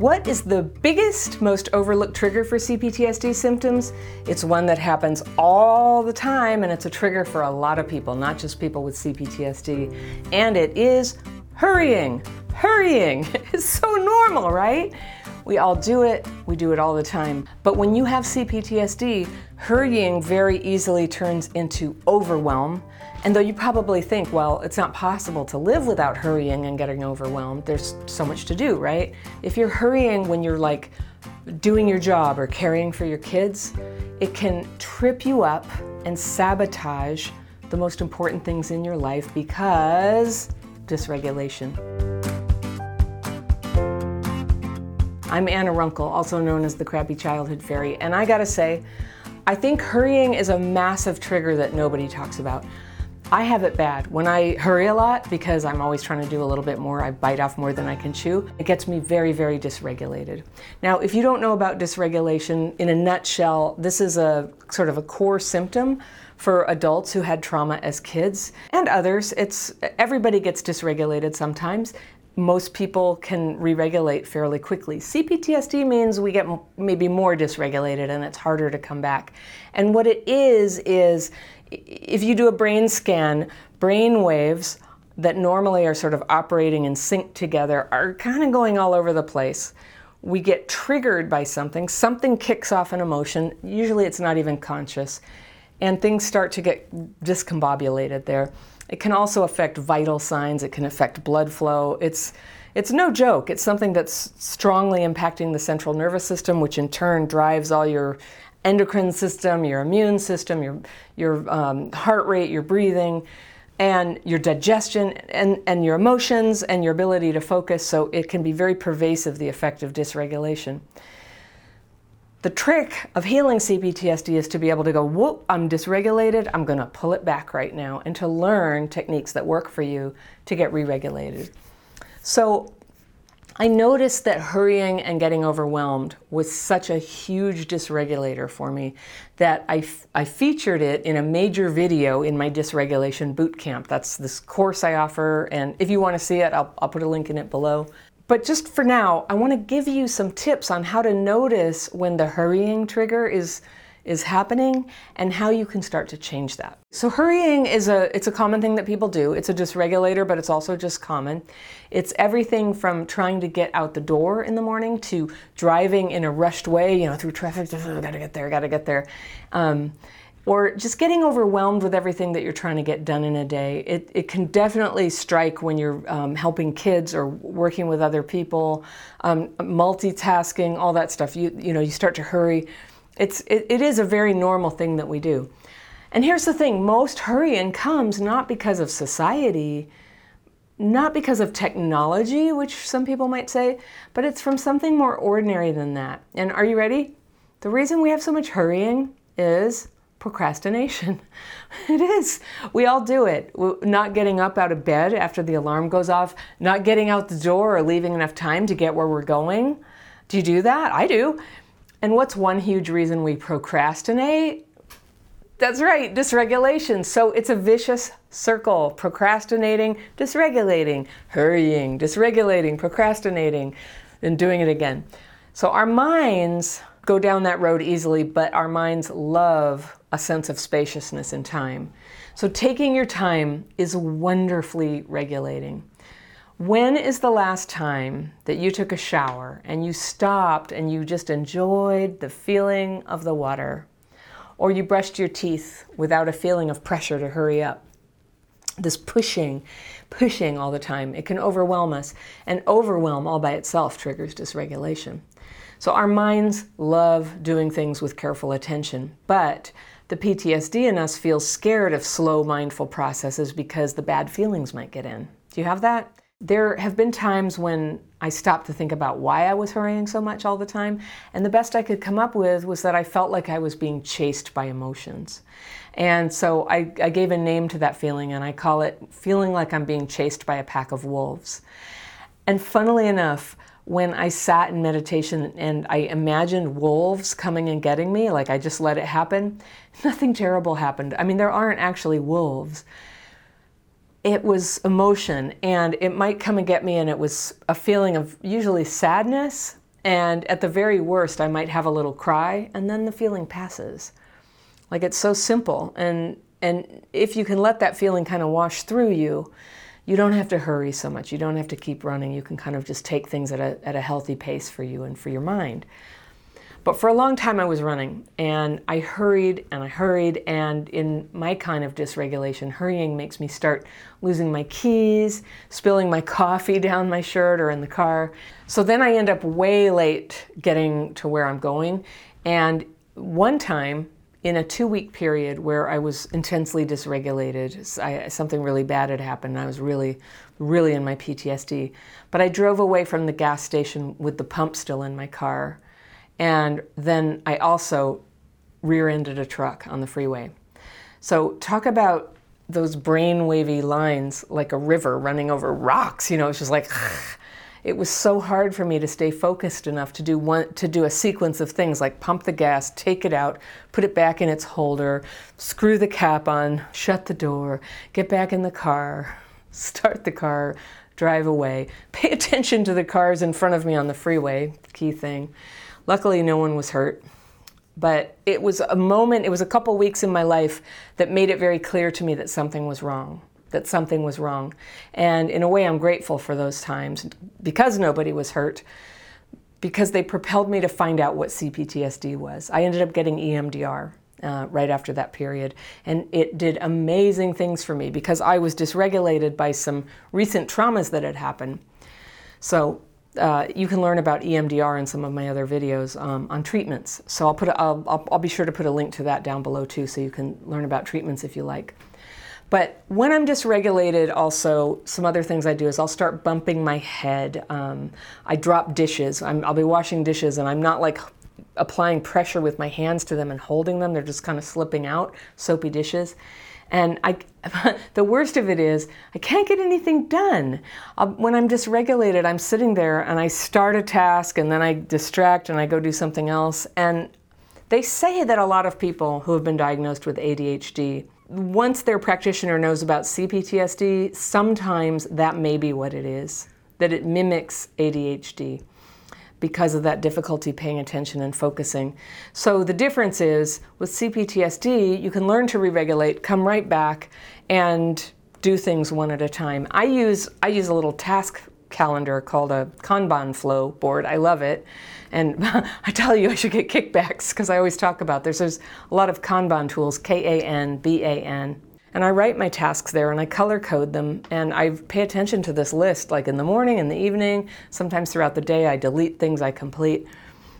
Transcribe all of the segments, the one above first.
What is the biggest, most overlooked trigger for CPTSD symptoms? It's one that happens all the time and it's a trigger for a lot of people, not just people with CPTSD. And it is hurrying. Hurrying. is so normal, right? We all do it, we do it all the time. But when you have CPTSD, hurrying very easily turns into overwhelm. And though you probably think, well, it's not possible to live without hurrying and getting overwhelmed, there's so much to do, right? If you're hurrying when you're like doing your job or caring for your kids, it can trip you up and sabotage the most important things in your life because dysregulation. I'm Anna Runkle, also known as the Crappy Childhood Fairy, and I gotta say, I think hurrying is a massive trigger that nobody talks about. I have it bad. When I hurry a lot, because I'm always trying to do a little bit more, I bite off more than I can chew, it gets me very, very dysregulated. Now, if you don't know about dysregulation, in a nutshell, this is a sort of a core symptom for adults who had trauma as kids and others. It's everybody gets dysregulated sometimes most people can re-regulate fairly quickly. CPTSD means we get maybe more dysregulated and it's harder to come back. And what it is is if you do a brain scan, brain waves that normally are sort of operating in sync together are kind of going all over the place. We get triggered by something, something kicks off an emotion, usually it's not even conscious, and things start to get discombobulated there. It can also affect vital signs, it can affect blood flow. It's, it's no joke. It's something that's strongly impacting the central nervous system, which in turn drives all your endocrine system, your immune system, your, your um, heart rate, your breathing, and your digestion, and, and your emotions, and your ability to focus. So it can be very pervasive, the effect of dysregulation. The trick of healing CPTSD is to be able to go, whoop, I'm dysregulated, I'm gonna pull it back right now, and to learn techniques that work for you to get re regulated. So I noticed that hurrying and getting overwhelmed was such a huge dysregulator for me that I, I featured it in a major video in my dysregulation boot camp. That's this course I offer, and if you want to see it, I'll, I'll put a link in it below. But just for now, I want to give you some tips on how to notice when the hurrying trigger is is happening and how you can start to change that. So hurrying is a it's a common thing that people do. It's a dysregulator, but it's also just common. It's everything from trying to get out the door in the morning to driving in a rushed way, you know, through traffic, gotta get there, gotta get there. Um, or just getting overwhelmed with everything that you're trying to get done in a day. It, it can definitely strike when you're um, helping kids or working with other people, um, multitasking, all that stuff. You, you know, you start to hurry. It's, it, it is a very normal thing that we do. And here's the thing most hurrying comes not because of society, not because of technology, which some people might say, but it's from something more ordinary than that. And are you ready? The reason we have so much hurrying is procrastination. It is. We all do it. Not getting up out of bed after the alarm goes off, not getting out the door or leaving enough time to get where we're going. Do you do that? I do. And what's one huge reason we procrastinate? That's right, dysregulation. So it's a vicious circle procrastinating, dysregulating, hurrying, dysregulating, procrastinating, and doing it again. So our minds go down that road easily, but our minds love a sense of spaciousness in time. So taking your time is wonderfully regulating. When is the last time that you took a shower and you stopped and you just enjoyed the feeling of the water? Or you brushed your teeth without a feeling of pressure to hurry up? This pushing, pushing all the time, it can overwhelm us, and overwhelm all by itself triggers dysregulation. So our minds love doing things with careful attention, but the PTSD in us feels scared of slow, mindful processes because the bad feelings might get in. Do you have that? There have been times when I stopped to think about why I was hurrying so much all the time, and the best I could come up with was that I felt like I was being chased by emotions. And so I, I gave a name to that feeling, and I call it feeling like I'm being chased by a pack of wolves. And funnily enough, when I sat in meditation and I imagined wolves coming and getting me, like I just let it happen, nothing terrible happened. I mean, there aren't actually wolves. It was emotion, and it might come and get me, and it was a feeling of usually sadness And at the very worst, I might have a little cry and then the feeling passes. Like it's so simple. And, and if you can let that feeling kind of wash through you, you don't have to hurry so much. You don't have to keep running. You can kind of just take things at a, at a healthy pace for you and for your mind. But for a long time, I was running and I hurried and I hurried. And in my kind of dysregulation, hurrying makes me start losing my keys, spilling my coffee down my shirt or in the car. So then I end up way late getting to where I'm going. And one time, in a two week period where I was intensely dysregulated, I, something really bad had happened. I was really, really in my PTSD. But I drove away from the gas station with the pump still in my car and then I also rear ended a truck on the freeway. So, talk about those brain wavy lines like a river running over rocks. You know, it's just like, it was so hard for me to stay focused enough to do one to do a sequence of things like pump the gas, take it out, put it back in its holder, screw the cap on, shut the door, get back in the car, start the car, drive away, pay attention to the cars in front of me on the freeway, key thing. Luckily, no one was hurt. But it was a moment, it was a couple weeks in my life that made it very clear to me that something was wrong, that something was wrong. And in a way, I'm grateful for those times because nobody was hurt, because they propelled me to find out what CPTSD was. I ended up getting EMDR. Uh, right after that period. And it did amazing things for me because I was dysregulated by some recent traumas that had happened. So uh, you can learn about EMDR in some of my other videos um, on treatments. So I'll put a, I'll, I'll, I'll be sure to put a link to that down below too, so you can learn about treatments if you like. But when I'm dysregulated, also some other things I do is I'll start bumping my head. Um, I drop dishes. i will be washing dishes, and I'm not like applying pressure with my hands to them and holding them. They're just kind of slipping out, soapy dishes. And I, the worst of it is, I can't get anything done. Uh, when I'm dysregulated, I'm sitting there and I start a task and then I distract and I go do something else. And they say that a lot of people who have been diagnosed with ADHD, once their practitioner knows about CPTSD, sometimes that may be what it is, that it mimics ADHD because of that difficulty paying attention and focusing. So the difference is with CPTSD, you can learn to re-regulate, come right back, and do things one at a time. I use I use a little task calendar called a Kanban flow board. I love it. And I tell you, I should get kickbacks because I always talk about this. There's a lot of Kanban tools, K A N B A N. And I write my tasks there and I color code them and I pay attention to this list like in the morning, in the evening, sometimes throughout the day I delete things I complete.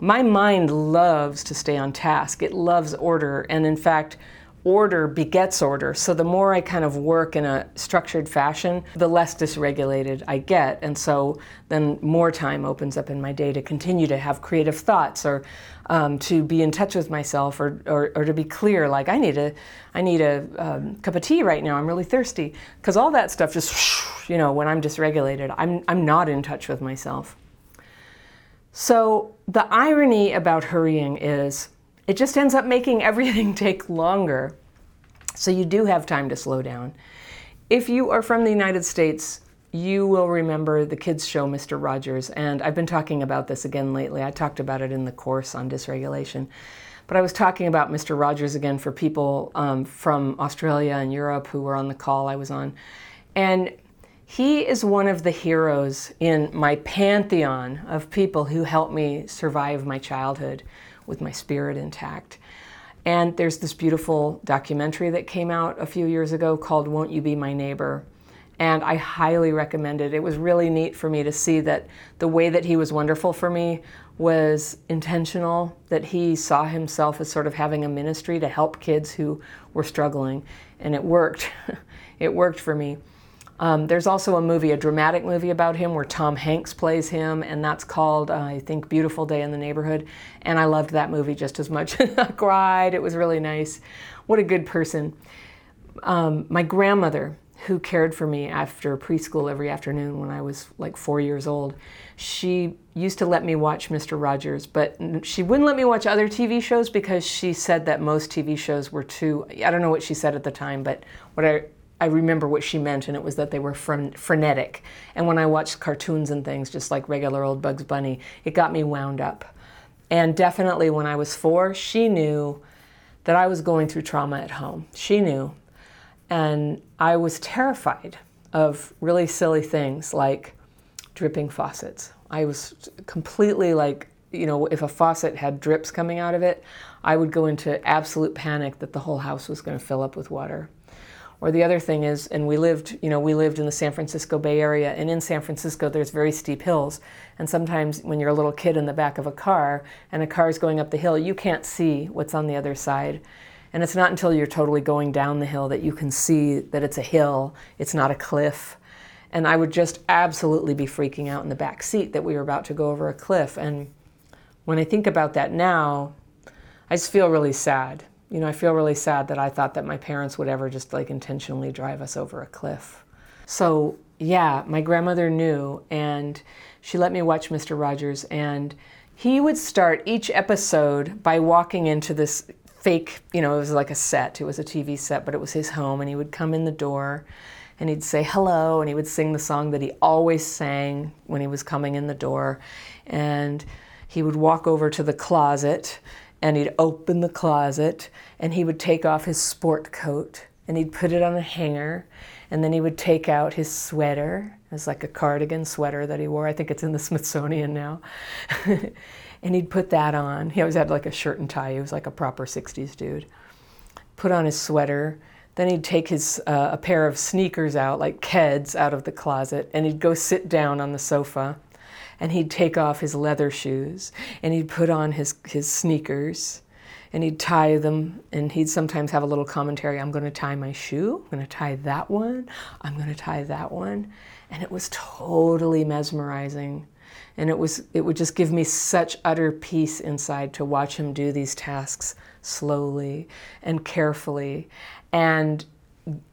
My mind loves to stay on task. It loves order and in fact order begets order. So the more I kind of work in a structured fashion, the less dysregulated I get. And so then more time opens up in my day to continue to have creative thoughts or um, to be in touch with myself or, or, or, to be clear, like I need a, I need a um, cup of tea right now, I'm really thirsty. Because all that stuff just, you know, when I'm dysregulated, I'm, I'm not in touch with myself. So the irony about hurrying is it just ends up making everything take longer. So you do have time to slow down. If you are from the United States, you will remember the kids' show, Mr. Rogers, and I've been talking about this again lately. I talked about it in the course on dysregulation. But I was talking about Mr. Rogers again for people um, from Australia and Europe who were on the call I was on. And he is one of the heroes in my pantheon of people who helped me survive my childhood with my spirit intact. And there's this beautiful documentary that came out a few years ago called Won't You Be My Neighbor? And I highly recommend it. It was really neat for me to see that the way that he was wonderful for me was intentional, that he saw himself as sort of having a ministry to help kids who were struggling. And it worked. it worked for me. Um, there's also a movie, a dramatic movie about him where Tom Hanks plays him, and that's called, uh, I think, Beautiful Day in the Neighborhood. And I loved that movie just as much. I cried. It was really nice. What a good person. Um, my grandmother, who cared for me after preschool every afternoon when I was like four years old, she used to let me watch Mr. Rogers, but she wouldn't let me watch other TV shows because she said that most TV shows were too, I don't know what she said at the time, but what I I remember what she meant, and it was that they were fren- frenetic. And when I watched cartoons and things, just like regular old Bugs Bunny, it got me wound up. And definitely when I was four, she knew that I was going through trauma at home. She knew. And I was terrified of really silly things like dripping faucets. I was completely like, you know, if a faucet had drips coming out of it, I would go into absolute panic that the whole house was going to fill up with water. Or the other thing is, and we lived, you know, we lived in the San Francisco Bay Area, and in San Francisco there's very steep hills. And sometimes when you're a little kid in the back of a car and a car is going up the hill, you can't see what's on the other side. And it's not until you're totally going down the hill that you can see that it's a hill, it's not a cliff. And I would just absolutely be freaking out in the back seat that we were about to go over a cliff. And when I think about that now, I just feel really sad you know, I feel really sad that I thought that my parents would ever just like intentionally drive us over a cliff. So, yeah, my grandmother knew and she let me watch Mr. Rogers and he would start each episode by walking into this fake, you know, it was like a set. It was a TV set, but it was his home and he would come in the door and he'd say hello and he would sing the song that he always sang when he was coming in the door and he would walk over to the closet and he'd open the closet and he would take off his sport coat and he'd put it on a hanger and then he would take out his sweater. It was like a cardigan sweater that he wore. I think it's in the smithsonian now. And he'd put that on. He always had like a shirt and tie. He was like a proper 60s dude. Put on his sweater. Then he'd take his uh, a pair of sneakers out like keds out of the closet and he'd go sit down on the sofa and he'd take off his leather shoes and he'd put on his, his sneakers and he'd tie them and he'd sometimes have a little commentary i'm going to tie my shoe i'm going to tie that one i'm going to tie that one and it was totally mesmerizing and it was it would just give me such utter peace inside to watch him do these tasks slowly and carefully and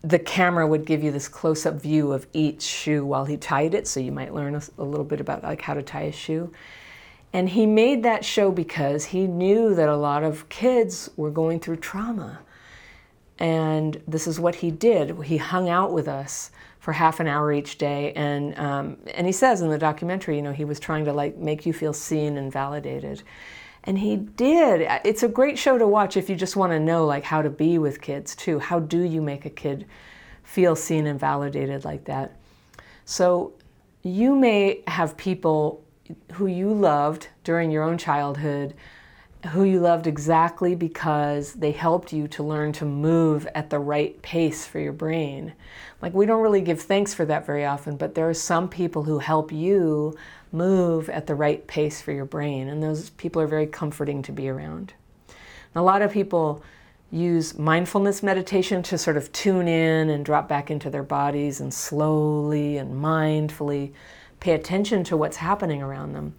the camera would give you this close-up view of each shoe while he tied it so you might learn a, a, little bit about like how to tie a shoe. And he made that show because he knew that a lot of kids were going through trauma. And this is what he did. He hung out with us for half an hour each day and um, and he says in the documentary you know he was trying to like make you feel seen and validated and he did. It's a great show to watch if you just want to know like how to be with kids too. How do you make a kid feel seen and validated like that? So you may have people who you loved during your own childhood who you loved exactly because they helped you to learn to move at the right pace for your brain. Like, we don't really give thanks for that very often, but there are some people who help you move at the right pace for your brain, and those people are very comforting to be around. And a lot of people use mindfulness meditation to sort of tune in and drop back into their bodies and slowly and mindfully pay attention to what's happening around them.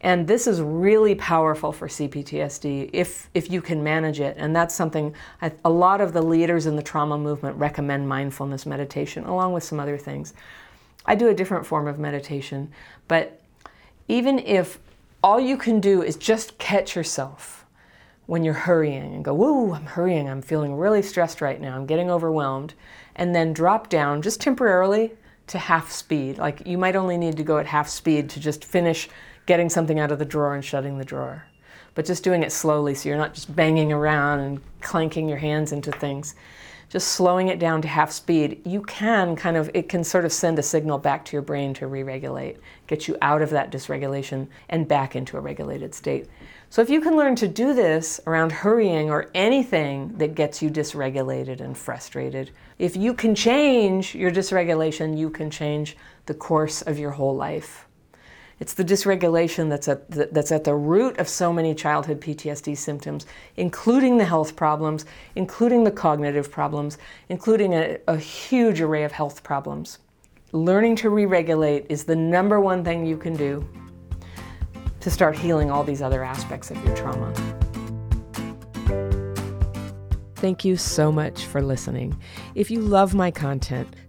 And this is really powerful for CPTSD if, if you can manage it. And that's something I, a lot of the leaders in the trauma movement recommend mindfulness meditation, along with some other things. I do a different form of meditation, but even if all you can do is just catch yourself when you're hurrying and go, Whoa, I'm hurrying, I'm feeling really stressed right now, I'm getting overwhelmed, and then drop down just temporarily to half speed. Like you might only need to go at half speed to just finish getting something out of the drawer and shutting the drawer. But just doing it slowly so you're not just banging around and clanking your hands into things. Just slowing it down to half speed, you can kind of, it can sort of send a signal back to your brain to re regulate, get you out of that dysregulation and back into a regulated state. So if you can learn to do this around hurrying or anything that gets you dysregulated and frustrated, if you can change your dysregulation, you can change the course of your whole life. It's the dysregulation that's at the, that's at the root of so many childhood PTSD symptoms, including the health problems, including the cognitive problems, including a, a huge array of health problems. Learning to re regulate is the number one thing you can do to start healing all these other aspects of your trauma. Thank you so much for listening. If you love my content,